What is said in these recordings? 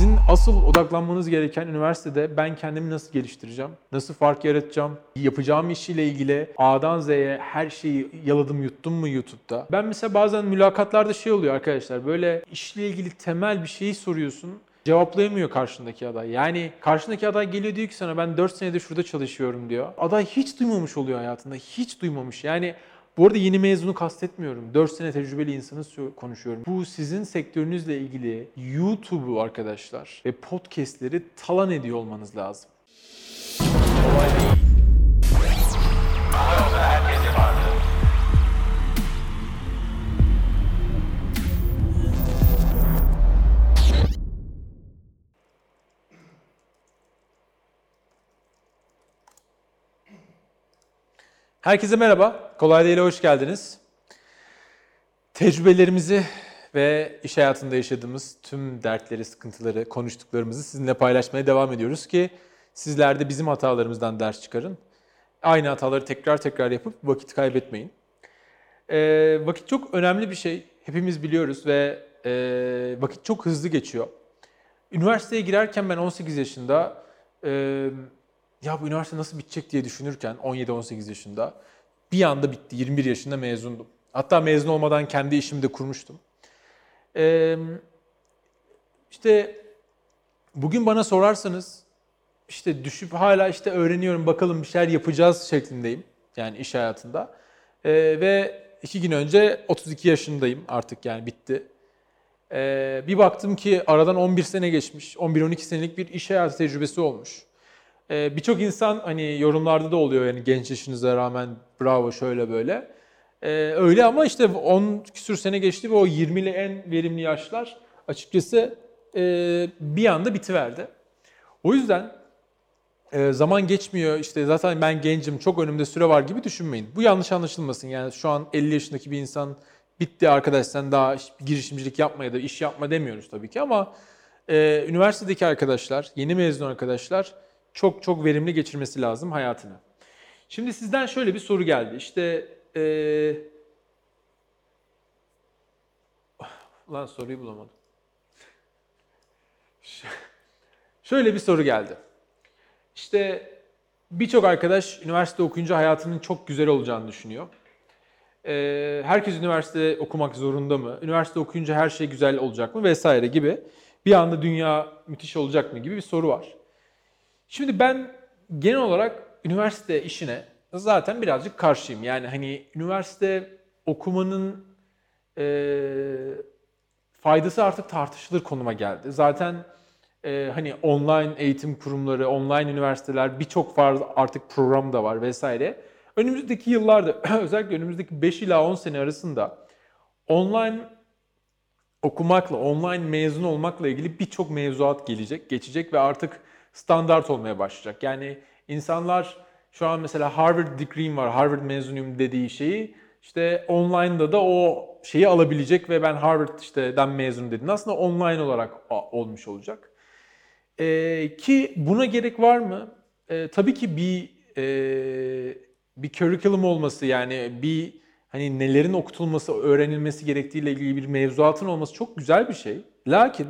Sizin asıl odaklanmanız gereken üniversitede ben kendimi nasıl geliştireceğim, nasıl fark yaratacağım, yapacağım işiyle ilgili A'dan Z'ye her şeyi yaladım yuttum mu YouTube'da. Ben mesela bazen mülakatlarda şey oluyor arkadaşlar böyle işle ilgili temel bir şeyi soruyorsun cevaplayamıyor karşındaki aday. Yani karşındaki aday geliyor diyor ki sana ben 4 senedir şurada çalışıyorum diyor. Aday hiç duymamış oluyor hayatında. Hiç duymamış. Yani bu arada yeni mezunu kastetmiyorum. 4 sene tecrübeli insanı konuşuyorum. Bu sizin sektörünüzle ilgili YouTube'u arkadaşlar ve podcastleri talan ediyor olmanız lazım. Herkese merhaba. Kolay Değil'e hoş geldiniz. Tecrübelerimizi ve iş hayatında yaşadığımız tüm dertleri, sıkıntıları, konuştuklarımızı sizinle paylaşmaya devam ediyoruz ki sizler de bizim hatalarımızdan ders çıkarın. Aynı hataları tekrar tekrar yapıp vakit kaybetmeyin. Ee, vakit çok önemli bir şey. Hepimiz biliyoruz ve e, vakit çok hızlı geçiyor. Üniversiteye girerken ben 18 yaşında... E, ya bu üniversite nasıl bitecek diye düşünürken 17-18 yaşında bir anda bitti. 21 yaşında mezundum. Hatta mezun olmadan kendi işimi de kurmuştum. Ee, işte bugün bana sorarsanız işte düşüp hala işte öğreniyorum bakalım bir şeyler yapacağız şeklindeyim. Yani iş hayatında. Ee, ve iki gün önce 32 yaşındayım artık yani bitti. Ee, bir baktım ki aradan 11 sene geçmiş. 11-12 senelik bir iş hayatı tecrübesi olmuş. Ee, Birçok insan hani yorumlarda da oluyor yani genç yaşınıza rağmen bravo şöyle böyle. Ee, öyle ama işte 10 küsür sene geçti ve o 20'li en verimli yaşlar açıkçası e, bir anda bitiverdi. O yüzden e, zaman geçmiyor işte zaten ben gencim çok önümde süre var gibi düşünmeyin. Bu yanlış anlaşılmasın yani şu an 50 yaşındaki bir insan bitti arkadaş sen daha girişimcilik yapma ya da iş yapma demiyoruz tabii ki ama e, üniversitedeki arkadaşlar, yeni mezun arkadaşlar çok çok verimli geçirmesi lazım hayatını. Şimdi sizden şöyle bir soru geldi. İşte ee... lan soruyu bulamadım. Şöyle bir soru geldi. İşte birçok arkadaş üniversite okuyunca hayatının çok güzel olacağını düşünüyor. Ee, herkes üniversite okumak zorunda mı? Üniversite okuyunca her şey güzel olacak mı? Vesaire gibi. Bir anda dünya müthiş olacak mı gibi bir soru var. Şimdi ben genel olarak üniversite işine zaten birazcık karşıyım. Yani hani üniversite okumanın e, faydası artık tartışılır konuma geldi. Zaten e, hani online eğitim kurumları, online üniversiteler birçok farklı artık program da var vesaire. Önümüzdeki yıllarda özellikle önümüzdeki 5 ila 10 sene arasında online okumakla, online mezun olmakla ilgili birçok mevzuat gelecek, geçecek ve artık standart olmaya başlayacak. Yani insanlar şu an mesela Harvard degree'm var, Harvard mezunuyum dediği şeyi işte online'da da o şeyi alabilecek ve ben Harvard işte den mezunum dedin. Aslında online olarak olmuş olacak. Ee, ki buna gerek var mı? Ee, tabii ki bir e, bir curriculum olması yani bir hani nelerin okutulması, öğrenilmesi gerektiğiyle ilgili bir mevzuatın olması çok güzel bir şey. Lakin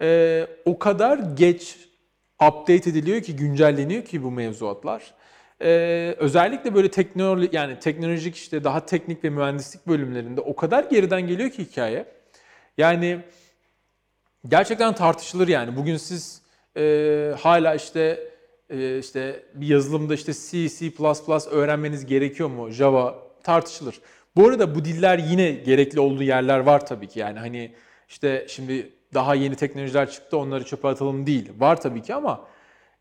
e, o kadar geç update ediliyor ki, güncelleniyor ki bu mevzuatlar. Ee, özellikle böyle teknoloji yani teknolojik işte daha teknik ve mühendislik bölümlerinde o kadar geriden geliyor ki hikaye. Yani gerçekten tartışılır yani. Bugün siz e, hala işte e, işte bir yazılımda işte C, C++ öğrenmeniz gerekiyor mu? Java tartışılır. Bu arada bu diller yine gerekli olduğu yerler var tabii ki. Yani hani işte şimdi daha yeni teknolojiler çıktı onları çöpe atalım değil. Var tabii ki ama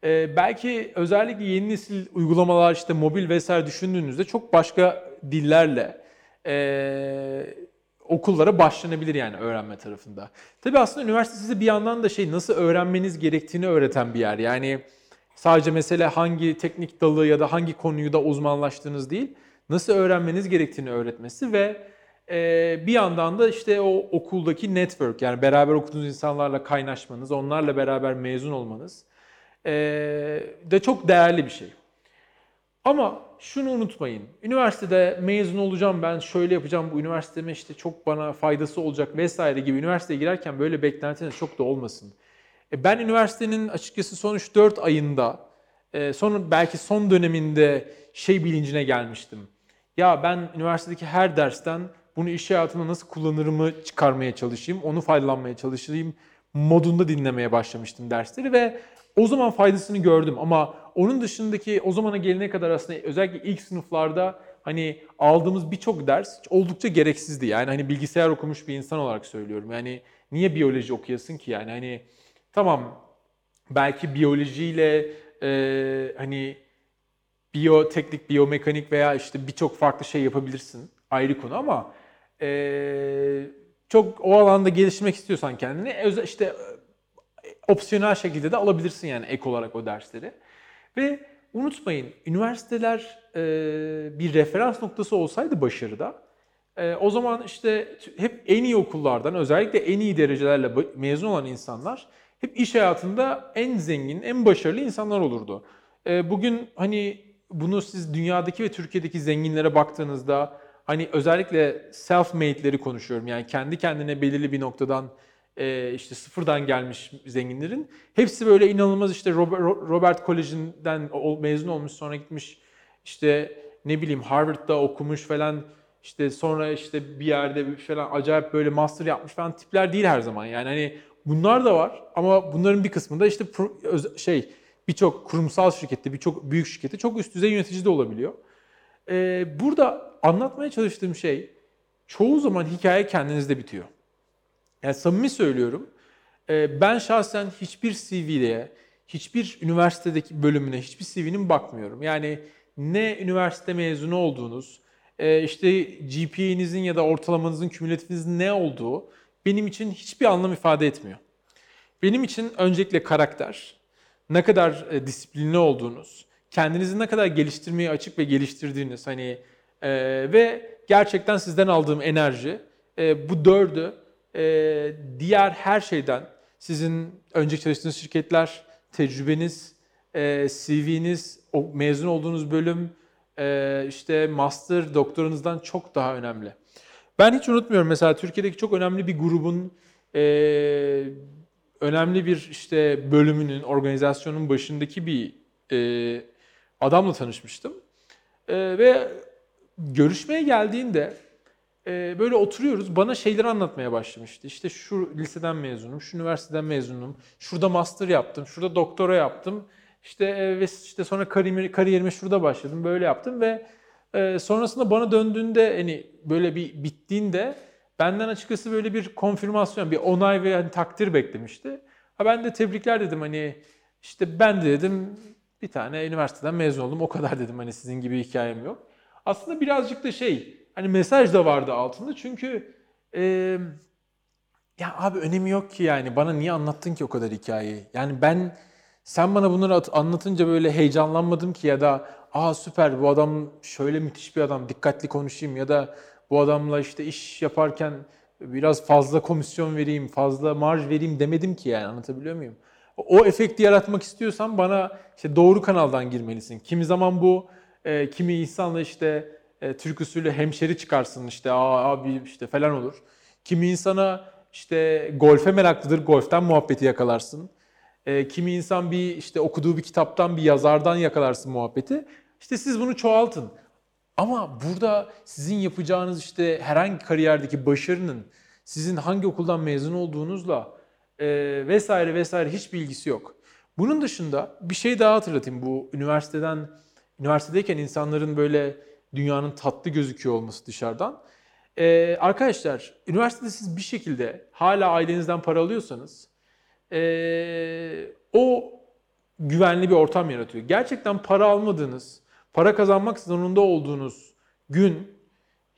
e, belki özellikle yeni nesil uygulamalar işte mobil vesaire düşündüğünüzde çok başka dillerle e, okullara başlanabilir yani öğrenme tarafında. Tabii aslında üniversite size bir yandan da şey nasıl öğrenmeniz gerektiğini öğreten bir yer. Yani sadece mesela hangi teknik dalı ya da hangi konuyu da uzmanlaştığınız değil, nasıl öğrenmeniz gerektiğini öğretmesi ve ee, bir yandan da işte o okuldaki network yani beraber okuduğunuz insanlarla kaynaşmanız, onlarla beraber mezun olmanız ee, de çok değerli bir şey. Ama şunu unutmayın. Üniversitede mezun olacağım ben şöyle yapacağım bu üniversiteme işte çok bana faydası olacak vesaire gibi üniversiteye girerken böyle beklentiniz çok da olmasın. E, ben üniversitenin açıkçası son 3-4 ayında, e, son belki son döneminde şey bilincine gelmiştim. Ya ben üniversitedeki her dersten bunu iş hayatında nasıl kullanırımı çıkarmaya çalışayım, onu faydalanmaya çalışayım modunda dinlemeye başlamıştım dersleri ve o zaman faydasını gördüm ama onun dışındaki o zamana gelene kadar aslında özellikle ilk sınıflarda hani aldığımız birçok ders oldukça gereksizdi. Yani hani bilgisayar okumuş bir insan olarak söylüyorum. Yani niye biyoloji okuyasın ki yani hani tamam belki biyolojiyle e, hani biyoteknik, biyomekanik veya işte birçok farklı şey yapabilirsin ayrı konu ama e, çok o alanda gelişmek istiyorsan kendini işte opsiyonel şekilde de alabilirsin yani ek olarak o dersleri. Ve unutmayın üniversiteler e, bir referans noktası olsaydı başarıda e, o zaman işte hep en iyi okullardan özellikle en iyi derecelerle mezun olan insanlar hep iş hayatında en zengin, en başarılı insanlar olurdu. E, bugün hani bunu siz dünyadaki ve Türkiye'deki zenginlere baktığınızda hani özellikle self-made'leri konuşuyorum. Yani kendi kendine belirli bir noktadan e, işte sıfırdan gelmiş zenginlerin hepsi böyle inanılmaz işte Robert, Robert College'den mezun olmuş sonra gitmiş işte ne bileyim Harvard'da okumuş falan işte sonra işte bir yerde falan acayip böyle master yapmış falan tipler değil her zaman. Yani hani bunlar da var ama bunların bir kısmında işte şey birçok kurumsal şirkette, birçok büyük şirkette çok üst düzey yönetici de olabiliyor. Ee, burada anlatmaya çalıştığım şey çoğu zaman hikaye kendinizde bitiyor. Yani samimi söylüyorum. Ee, ben şahsen hiçbir CV'ye, hiçbir üniversitedeki bölümüne, hiçbir CV'nin bakmıyorum. Yani ne üniversite mezunu olduğunuz, e, işte GPA'nizin ya da ortalamanızın, kümülatifinizin ne olduğu benim için hiçbir anlam ifade etmiyor. Benim için öncelikle karakter, ne kadar e, disiplinli olduğunuz, kendinizi ne kadar geliştirmeye açık ve geliştirdiğiniz hani e, ve gerçekten sizden aldığım enerji e, bu dördü e, diğer her şeyden sizin önce çalıştığınız şirketler, tecrübeniz, e, CV'niz, o mezun olduğunuz bölüm, e, işte master, doktoranızdan çok daha önemli. Ben hiç unutmuyorum mesela Türkiye'deki çok önemli bir grubun e, önemli bir işte bölümünün, organizasyonun başındaki bir e, adamla tanışmıştım. E, ve görüşmeye geldiğinde e, böyle oturuyoruz. Bana şeyleri anlatmaya başlamıştı. İşte şu liseden mezunum, şu üniversiteden mezunum, şurada master yaptım, şurada doktora yaptım. İşte e, ve işte sonra kariyerime, kariyerime şurada başladım, böyle yaptım ve e, sonrasında bana döndüğünde hani böyle bir bittiğinde benden açıkçası böyle bir konfirmasyon, bir onay ve hani takdir beklemişti. Ha ben de tebrikler dedim hani işte ben de dedim bir tane üniversiteden mezun oldum o kadar dedim hani sizin gibi hikayem yok. Aslında birazcık da şey hani mesaj da vardı altında çünkü e, ya abi önemi yok ki yani bana niye anlattın ki o kadar hikayeyi? Yani ben sen bana bunları anlatınca böyle heyecanlanmadım ki ya da aa süper bu adam şöyle müthiş bir adam dikkatli konuşayım ya da bu adamla işte iş yaparken biraz fazla komisyon vereyim, fazla marj vereyim demedim ki yani anlatabiliyor muyum? O efekti yaratmak istiyorsan bana işte doğru kanaldan girmelisin. Kimi zaman bu e, kimi insanla işte e, Türk usulü hemşeri çıkarsın işte Aa, abi işte falan olur. Kimi insana işte golfe meraklıdır, golften muhabbeti yakalarsın. E, kimi insan bir işte okuduğu bir kitaptan bir yazardan yakalarsın muhabbeti. İşte siz bunu çoğaltın. Ama burada sizin yapacağınız işte herhangi kariyerdeki başarının sizin hangi okuldan mezun olduğunuzla e, vesaire vesaire hiç bilgisi yok. Bunun dışında bir şey daha hatırlatayım bu üniversiteden üniversitedeyken insanların böyle dünyanın tatlı gözüküyor olması dışarıdan. Ee, arkadaşlar üniversitede siz bir şekilde hala ailenizden para alıyorsanız ee, o güvenli bir ortam yaratıyor. Gerçekten para almadığınız, para kazanmak zorunda olduğunuz gün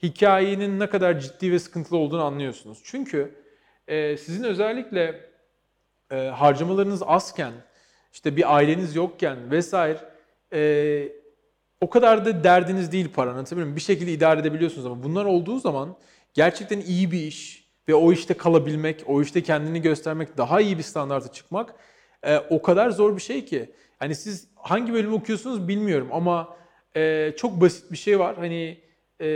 hikayenin ne kadar ciddi ve sıkıntılı olduğunu anlıyorsunuz. Çünkü e, sizin özellikle e, harcamalarınız azken, işte bir aileniz yokken vesaire e, o kadar da derdiniz değil para anlatabiliyor muyum? Bir şekilde idare edebiliyorsunuz ama bunlar olduğu zaman gerçekten iyi bir iş ve o işte kalabilmek, o işte kendini göstermek, daha iyi bir standarta çıkmak e, o kadar zor bir şey ki. Hani siz hangi bölüm okuyorsunuz bilmiyorum ama e, çok basit bir şey var. Hani e,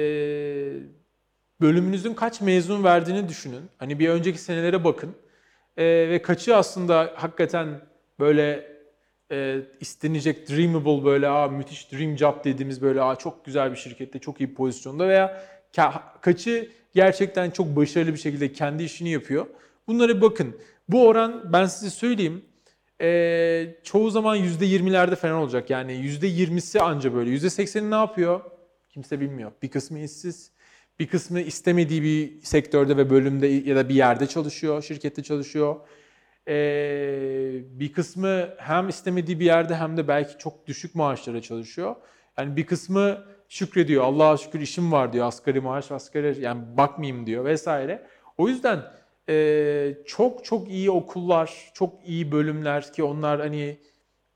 bölümünüzün kaç mezun verdiğini düşünün. Hani bir önceki senelere bakın. e, ve kaçı aslında hakikaten böyle e, istenecek dreamable böyle aa müthiş dream job dediğimiz böyle aa çok güzel bir şirkette çok iyi pozisyonda veya ka- kaçı gerçekten çok başarılı bir şekilde kendi işini yapıyor. Bunlara bakın. Bu oran ben size söyleyeyim e, çoğu zaman %20'lerde falan olacak. Yani %20'si anca böyle. %80'i ne yapıyor? Kimse bilmiyor. Bir kısmı işsiz. Bir kısmı istemediği bir sektörde ve bölümde ya da bir yerde çalışıyor, şirkette çalışıyor. Ee, bir kısmı hem istemediği bir yerde hem de belki çok düşük maaşlara çalışıyor. Yani bir kısmı şükrediyor. Allah'a şükür işim var diyor. Asgari maaş, asgari yani bakmayayım diyor vesaire. O yüzden e, çok çok iyi okullar, çok iyi bölümler ki onlar hani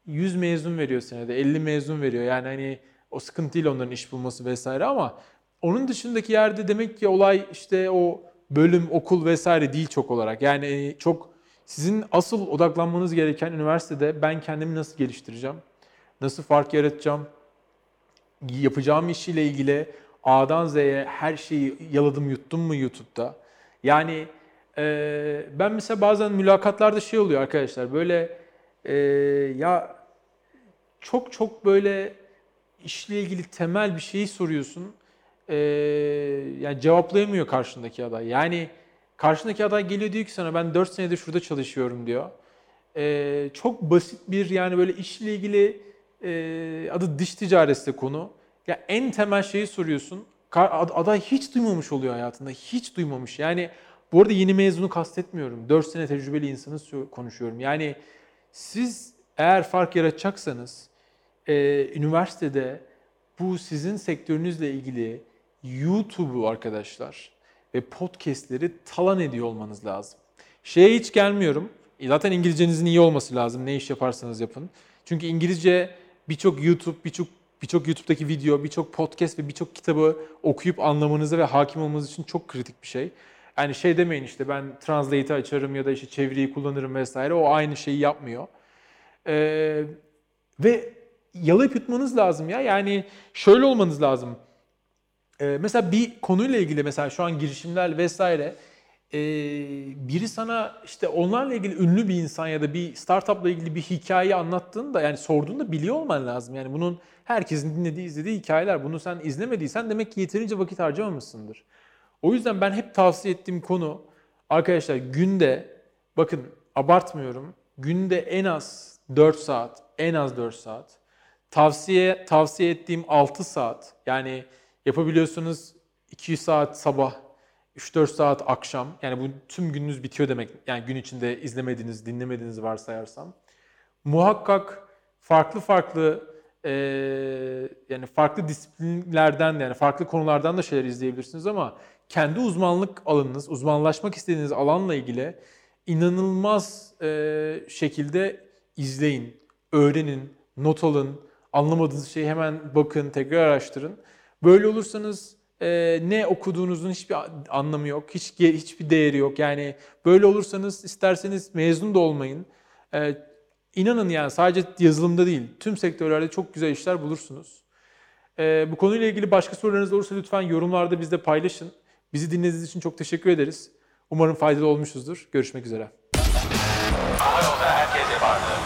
100 mezun veriyor senede, 50 mezun veriyor. Yani hani o sıkıntı değil onların iş bulması vesaire ama onun dışındaki yerde demek ki olay işte o bölüm, okul vesaire değil çok olarak. Yani çok sizin asıl odaklanmanız gereken üniversitede ben kendimi nasıl geliştireceğim? Nasıl fark yaratacağım? Yapacağım işiyle ilgili A'dan Z'ye her şeyi yaladım yuttum mu YouTube'da? Yani e, ben mesela bazen mülakatlarda şey oluyor arkadaşlar böyle e, ya çok çok böyle işle ilgili temel bir şeyi soruyorsun. E, yani cevaplayamıyor karşındaki aday. Yani karşındaki aday geliyor diyor ki sana ben 4 senedir şurada çalışıyorum diyor. E, çok basit bir yani böyle işle ilgili e, adı diş ticaretse konu. Ya en temel şeyi soruyorsun. Aday hiç duymamış oluyor hayatında. Hiç duymamış. Yani bu arada yeni mezunu kastetmiyorum. 4 sene tecrübeli insanı konuşuyorum. Yani siz eğer fark yaratacaksanız e, üniversitede bu sizin sektörünüzle ilgili YouTube'u arkadaşlar ve podcastleri talan ediyor olmanız lazım. Şeye hiç gelmiyorum. Zaten İngilizcenizin iyi olması lazım. Ne iş yaparsanız yapın. Çünkü İngilizce birçok YouTube, birçok birçok YouTube'daki video, birçok podcast ve birçok kitabı okuyup anlamanızı ve hakim olmanız için çok kritik bir şey. Yani şey demeyin işte ben translate'i açarım ya da işte çeviriyi kullanırım vesaire. O aynı şeyi yapmıyor. Ee, ve yalayıp yutmanız lazım ya. Yani şöyle olmanız lazım. Ee, mesela bir konuyla ilgili mesela şu an girişimler vesaire e, biri sana işte onlarla ilgili ünlü bir insan ya da bir startupla ilgili bir hikaye anlattığında yani sorduğunda biliyor olman lazım. Yani bunun herkesin dinlediği, izlediği hikayeler. Bunu sen izlemediysen demek ki yeterince vakit harcamamışsındır. O yüzden ben hep tavsiye ettiğim konu arkadaşlar günde bakın abartmıyorum. Günde en az 4 saat, en az 4 saat. Tavsiye tavsiye ettiğim 6 saat. Yani yapabiliyorsunuz 2 saat sabah, 3-4 saat akşam. Yani bu tüm gününüz bitiyor demek. Yani gün içinde izlemediğiniz, dinlemediğiniz varsayarsam. Muhakkak farklı farklı e, yani farklı disiplinlerden yani farklı konulardan da şeyler izleyebilirsiniz ama kendi uzmanlık alanınız, uzmanlaşmak istediğiniz alanla ilgili inanılmaz e, şekilde izleyin, öğrenin, not alın, anlamadığınız şeyi hemen bakın, tekrar araştırın. Böyle olursanız e, ne okuduğunuzun hiçbir anlamı yok, hiç hiçbir değeri yok. Yani böyle olursanız isterseniz mezun da olmayın. E, inanın yani sadece yazılımda değil, tüm sektörlerde çok güzel işler bulursunuz. E, bu konuyla ilgili başka sorularınız olursa lütfen yorumlarda bizde paylaşın. Bizi dinlediğiniz için çok teşekkür ederiz. Umarım faydalı olmuşuzdur. Görüşmek üzere. Hava yolda herkese vardı.